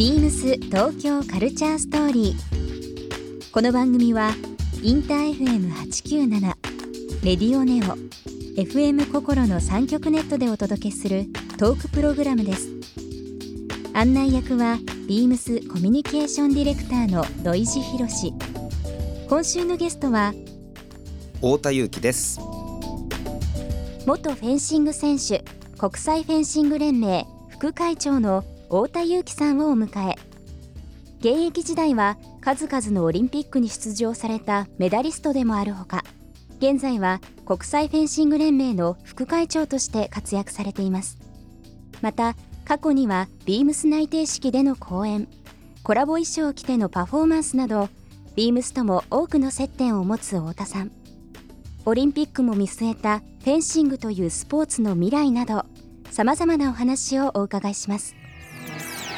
ビームス東京カルチャーストーリー。この番組はインター FM897 レディオネオ FM 心の三極ネットでお届けするトークプログラムです。案内役はビームスコミュニケーションディレクターの土井博志。今週のゲストは太田裕樹です元フェンシング選手国際フェンシング連盟副会長の太田裕樹さんをお迎え現役時代は数々のオリンピックに出場されたメダリストでもあるほか現在は国際フェンシング連盟の副会長として活躍されています。また過去にはビームス内定式での講演コラボ衣装を着てのパフォーマンスなどビームスとも多くの接点を持つ太田さん。オリンピックも見据えたフェンシングというスポーツの未来などさまざまなお話をお伺いします。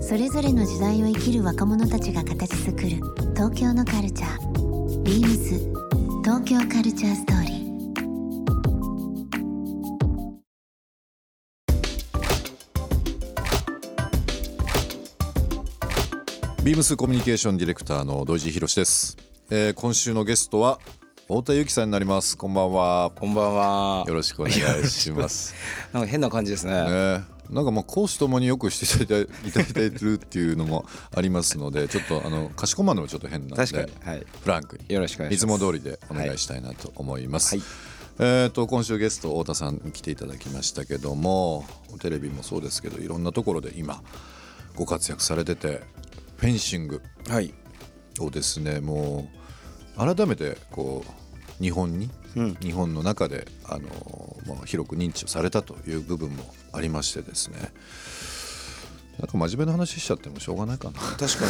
それぞれの時代を生きる若者たちが形作る東京のカルチャー。ビームス。東京カルチャーストーリー。ビームスコミュニケーションディレクターの土井博です、えー今週のゲストは太田由紀さんになります。こんばんは。こんばんは。よろしくお願いします。なんか変な感じですね。ね。なんかまあ講師ともによくしていただいていただいてるっていうのもありますのでちょっとあのかしこまるのもちょっと変なんで確かに。はい。フランクに。よろしくお願いしいつますも通りでお願いしたいなと思います、はい。えー、と今週ゲスト太田さんに来ていただきましたけどもテレビもそうですけどいろんなところで今ご活躍されててフェンシングはい。をですねもう改めてこう日本に、うん。日本の中であの、まあ、広く認知をされたという部分もありましてですね。なんか真面目な話しちゃってもしょうがないかな。確か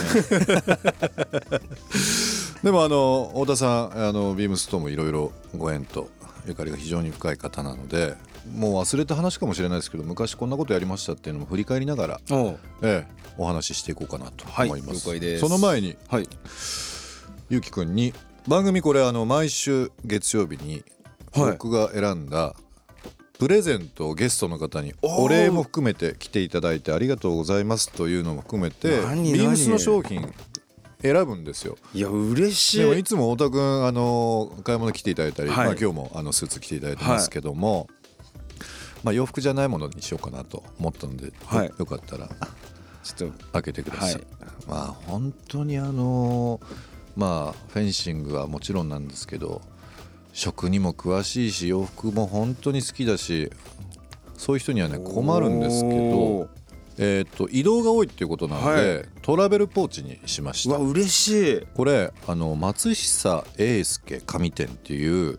に。でもあの太田さんあのビームスともいろいろご縁とゆかりが非常に深い方なのでもう忘れた話かもしれないですけど昔こんなことやりましたっていうのも振り返りながら、おう。ええ、お話ししていこうかなと思います。はい了解です。その前にはい。ゆうきくんに番組これあの毎週月曜日にはい。僕が選んだプレゼントをゲストの方におー。お礼も含めて来ていただいてありがとうございますというのも含めて何ビームスの商品選ぶんですよ。いや嬉しい。でもいつも太田君あの買い物来ていただいたり、はい。まあ、今日もあのスーツ着ていただいてますけども、まあ、洋服じゃないものにしようかなと思ったので、はい。よよかったらちょっと開けてください。はい。まあ本当にあのまあフェンシングはもちろんなんですけど食にも詳しいし洋服も本当に好きだしそういう人にはね困るんですけど、えー、と移動が多いっていうことなので、はい。トラベルポーチにしました。うわ。嬉しい。これあの松久英介紙店っていう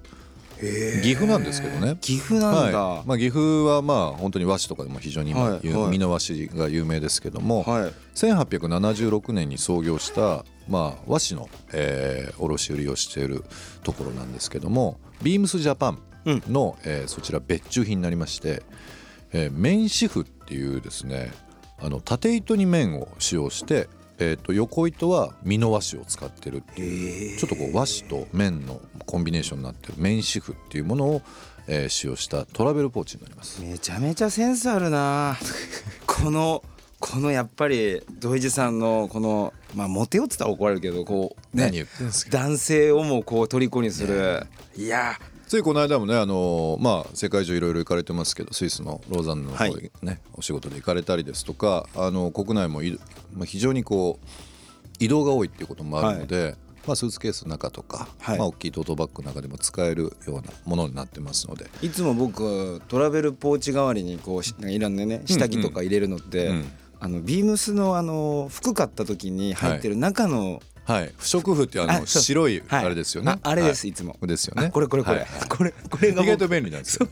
岐阜なんですけどね。岐阜なんだ。はい。まあ、岐阜はまあ本当に和紙とかでも非常に今、美濃和紙が有名ですけども、はい。1876年に創業した、まあ、和紙の、えー卸売をしているところなんですけどもビームスジャパンの、えーそちら別注品になりまして、えー綿紙布っていうですねあの縦糸に綿を使用して、えー、と横糸は美濃和紙を使ってるっていうちょっとこう和紙と綿のコンビネーションになってる綿紙布っていうものを、えー使用したトラベルポーチになります。めちゃめちゃセンスあるな。このこのやっぱり土井地さんのこのまあモテよってたら怒られるけどこう何ね言ってんですか。男性をもこう虜にする。いやついこの間もねあのまあ世界中いろいろ行かれてますけどスイスのローザンヌの方にね、お仕事で行かれたりですとかあの国内もいまあ、非常にこう移動が多いっていうこともあるので、まあ、スーツケースの中とか、はい。まあ、大きいトートバッグの中でも使えるようなものになってますので。いつも僕トラベルポーチ代わりにこうしいろんなね下着とか入れるのって、うんあのビームスのあの服買った時に入ってる中の、はい。不織布ってあの白いはい。あれですよね、ああれです、はい。つも。ですよね。あこれこれこれ、これこれが意外と僕便利なんですよ。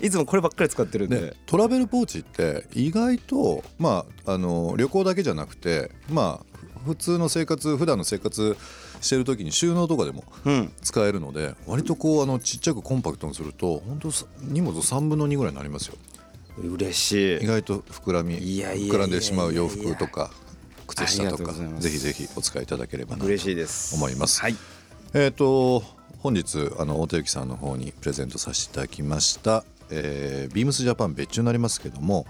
いつもこればっかり使ってるんで。でトラベルポーチって意外とまああの旅行だけじゃなくてまあ普通の生活普段の生活してる時に収納とかでもうん。使えるので割とこうあのちっちゃくコンパクトにすると本当さ荷物3分の2ぐらいになりますよ。嬉しい。意外と膨らみ膨らんでしまう洋服とか靴下とかぜひぜひお使いいただければなと嬉しいです。思います。はい。えっ、と本日あの大手幸さんの方にプレゼントさせていただきました、えービームスジャパン別注になりますけども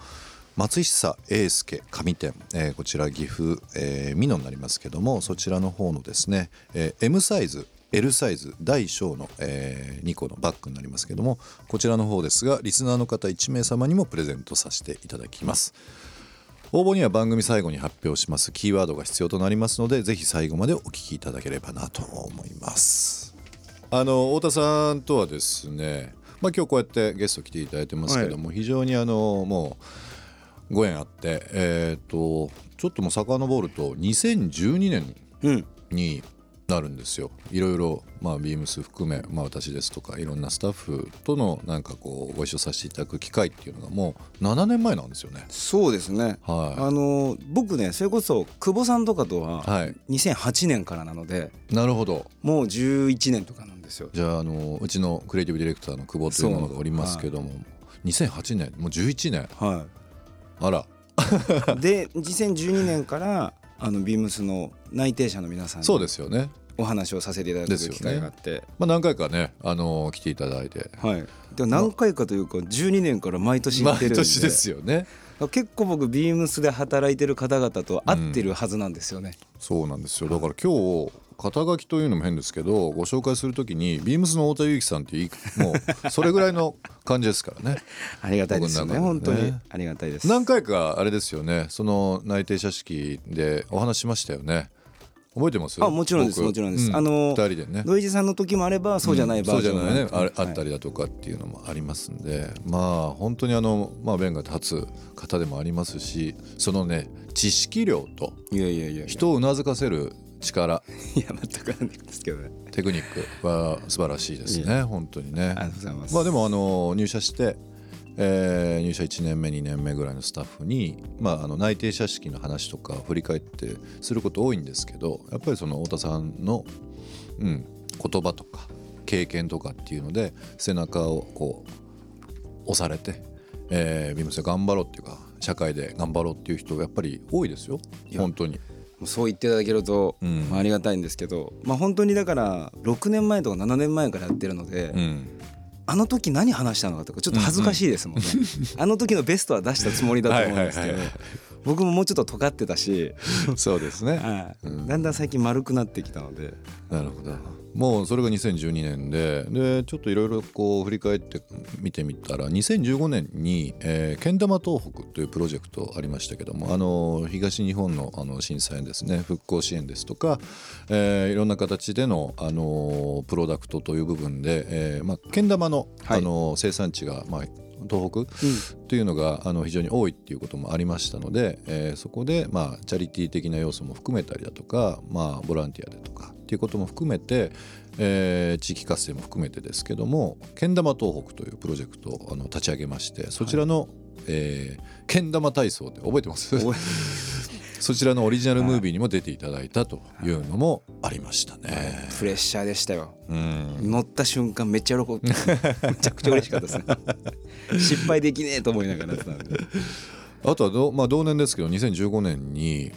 松久英介上店、えーこちら岐阜、えー、美濃になりますけどもそちらの方のですね、えー M サイズ L サイズ大小の、え2個のバッグになりますけどもこちらの方ですがリスナーの方1名様にもプレゼントさせていただきます応募には番組最後に発表します。キーワードが必要となりますのでぜひ最後までお聞きいただければなと思います。あの太田さんとはですね、まあ、今日こうやってゲスト来ていただいてますけども、非常にあのもうご縁あってえっ、とちょっともう遡ると2012年うん。になるんですよ。いろいろ、まあ、ビームス含め、まあ、私ですとかいろんなスタッフとのなんかこうご一緒させていただく機会っていうのがもう7年前なんですよね。そうですね。はあの僕ねそれこそ久保さんとかとい、ははい、2008年からなのでなるほど。もう11年とかなんですよ。じゃああのうちのクリエイティブディレクターの久保というものがおりますけども、2008年？もう11年？はあら。いで2012年からあのビームスの内定者の皆さんそうにですよね、お話をさせていただく機会があって、まあ、何回かねあの来ていただいて。はい。でも何回かというか12年から毎年行ってるんで。毎年ですよね。結構僕ビームスで働いてる方々と会ってるはずなんですよね、そうなんですよ。だから今日肩書きというのも変ですけどご紹介するときにビームスの太田裕樹さんっていいもうそれぐらいの感じですからね。ありがたいですよね。僕の本当に。ありがたいです。何回かあれですよね。その内定者式でお話ししましたよね覚えてます？あもちろんです僕もちろんです。うあの二人でね。土井地さんの時もあればそうじゃないバージョンそうじゃないね。あれあはい。ったりだとかっていうのもありますんで、まあ本当にあのまあ弁が立つ方でもありますしそのね知識量といやいやいや人をうなずかせる力。いや全くないんですけどね。テクニックは素晴らしいですいね本当にね。ありがとうございます。まあでもあの入社して、えー入社1年目2年目ぐらいのスタッフに、まあ、あの内定者式の話とか振り返ってすること多いんですけどやっぱりその太田さんの、うん、言葉とか経験とかっていうので背中をこう押されて、えービームスで頑張ろうっていうか社会で頑張ろうっていう人がやっぱり多いですよ。本当に。そう言っていただけると、うん。まあ、ありがたいんですけど、まあ、本当にだから6年前とか7年前からやってるので、うんあの時何話したのかとかちょっと恥ずかしいですもんね、あの時のベストは出したつもりだと思うんですけど。はいはいはいはい僕ももうちょっと尖ってたし、そうですね。はい。うん。だんだん最近丸くなってきたので。なるほど。もうそれが2012年で。でちょっといろいろこう振り返って見てみたら2015年に、えーけん玉東北というプロジェクトありましたけどもあの東日本のあの震災ですね。復興支援ですとか、えーいろんな形でのあのプロダクトという部分で、えーまあ、けん玉の,、はい。あの生産地が、まあ、東北というのがあの非常に多いっていうこともありましたので、えーそこで、まあ、チャリティー的な要素も含めたりだとか、まあ、ボランティアでとかっていうことも含めて、えー地域活性も含めてですけどもけん玉東北というプロジェクトをあの立ち上げましてそちらの、えーけん玉体操って覚えてます？覚そちらのオリジナルムービーにも出ていただいたというのもありましたね。プレッシャーでしたよ。うん。乗った瞬間めっちゃ喜ぶ。めちゃくちゃ嬉しかったですね。失敗できねえと思いながらやってたんで。あとはど、まあ、同年ですけど2015年に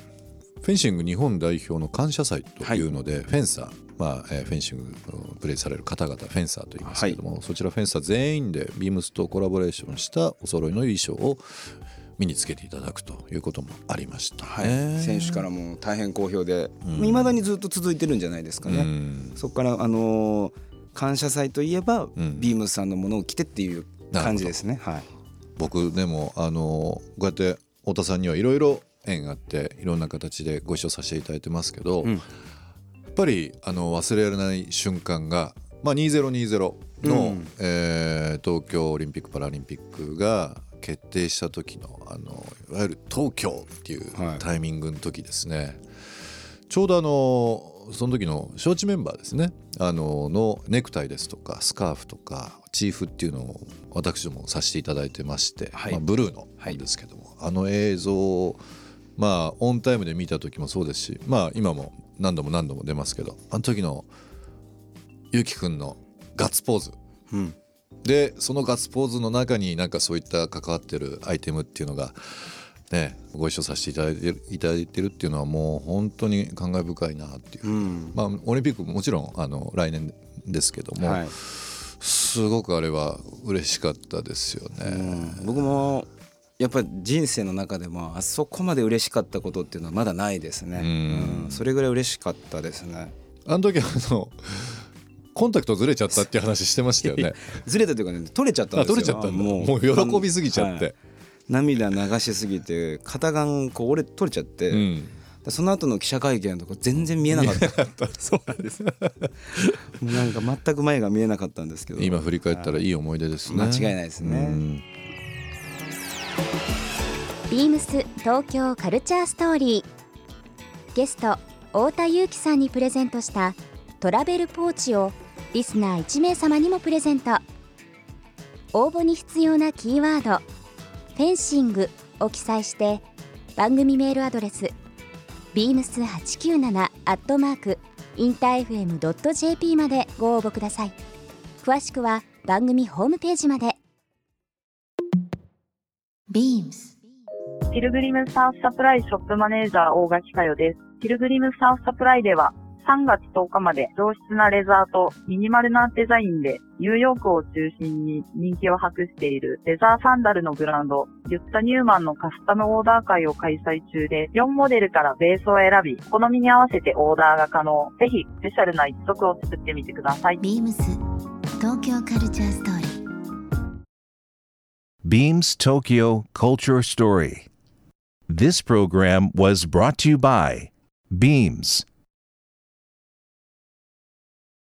フェンシング日本代表の感謝祭というので、フェンサー、まあえーフェンシングをプレイされる方々フェンサーと言いますけども、そちらフェンサー全員でビームスとコラボレーションしたお揃いの衣装を身につけていただくということもありました、ね。選手からも大変好評でいま、未だにずっと続いてるんじゃないですかね、うん。そこからあのー感謝祭といえば、ん。ビームスさんのものを着てっていう感じですね。はい。僕でもあのこうやって太田さんにはいろいろ縁があっていろんな形でご一緒させていただいてますけど、うん。やっぱりあの忘れられない瞬間が、まあ、2020の、うん。えー東京オリンピック・パラリンピックが決定した時のあのいわゆる東京っていうはい。タイミングの時ですね、ちょうどあのその時の招致メンバーですね。あののネクタイですとかスカーフとかチーフっていうのを私どもさせていただいてまして、はい。まあ、ブルーのはい。ですけども、あの映像まあオンタイムで見た時もそうですしまあ今も何度も何度も出ますけどあの時のゆうきくんのガッツポーズ。うんでそのガッツポーズの中になんかそういった関わってるアイテムっていうのがねご一緒させていただいてるいただいてるっていうのはもう本当に感慨深いなっていう、うん。まあオリンピックもちろんあの来年ですけども、はい。すごくあれは嬉しかったですよね。うん。僕もやっぱり人生の中でもあそこまで嬉しかったことっていうのはまだないですね、うん。うん。それぐらい嬉しかったですね。あの時あのコンタクトずれちゃったっていう話してましたよね。ずれたというかね取れちゃったんですよ。あ取れちゃったんだ。もう。喜びすぎちゃって、はい涙流しすぎて片眼こう折れ取れちゃって、うん、でその後の記者会見とか全然見えなかった。そうなんです もうなんか全く前が見えなかったんですけど。今振り返ったらいい思い出ですね。間違いないですね。うん。ビームス東京カルチャーストーリー。ゲスト太田裕樹さんにプレゼントしたトラベルポーチをリスナー1名様にもプレゼント。応募に必要なキーワード「フェンシング」を記載して番組メールアドレス beams897 アットマークインター FM.jp までご応募ください。詳しくは番組ホームページまで。Beams ピルグリムサーフサプライショップマネージャー大垣佳代です。ピルグリムサーフサプライでは3月10日まで上質なレザーとミニマルなデザインでニューヨークを中心に人気を博しているレザーサンダルのブランド、ユッタ・ニューマンのカスタムオーダー会を開催中で4モデルからベースを選び、好みに合わせてオーダーが可能。ぜひスペシャルな一足を作ってみてください。Beams 東京カルチャーストーリー Beams Tokyo Culture Story. This program was brought to you by Beams.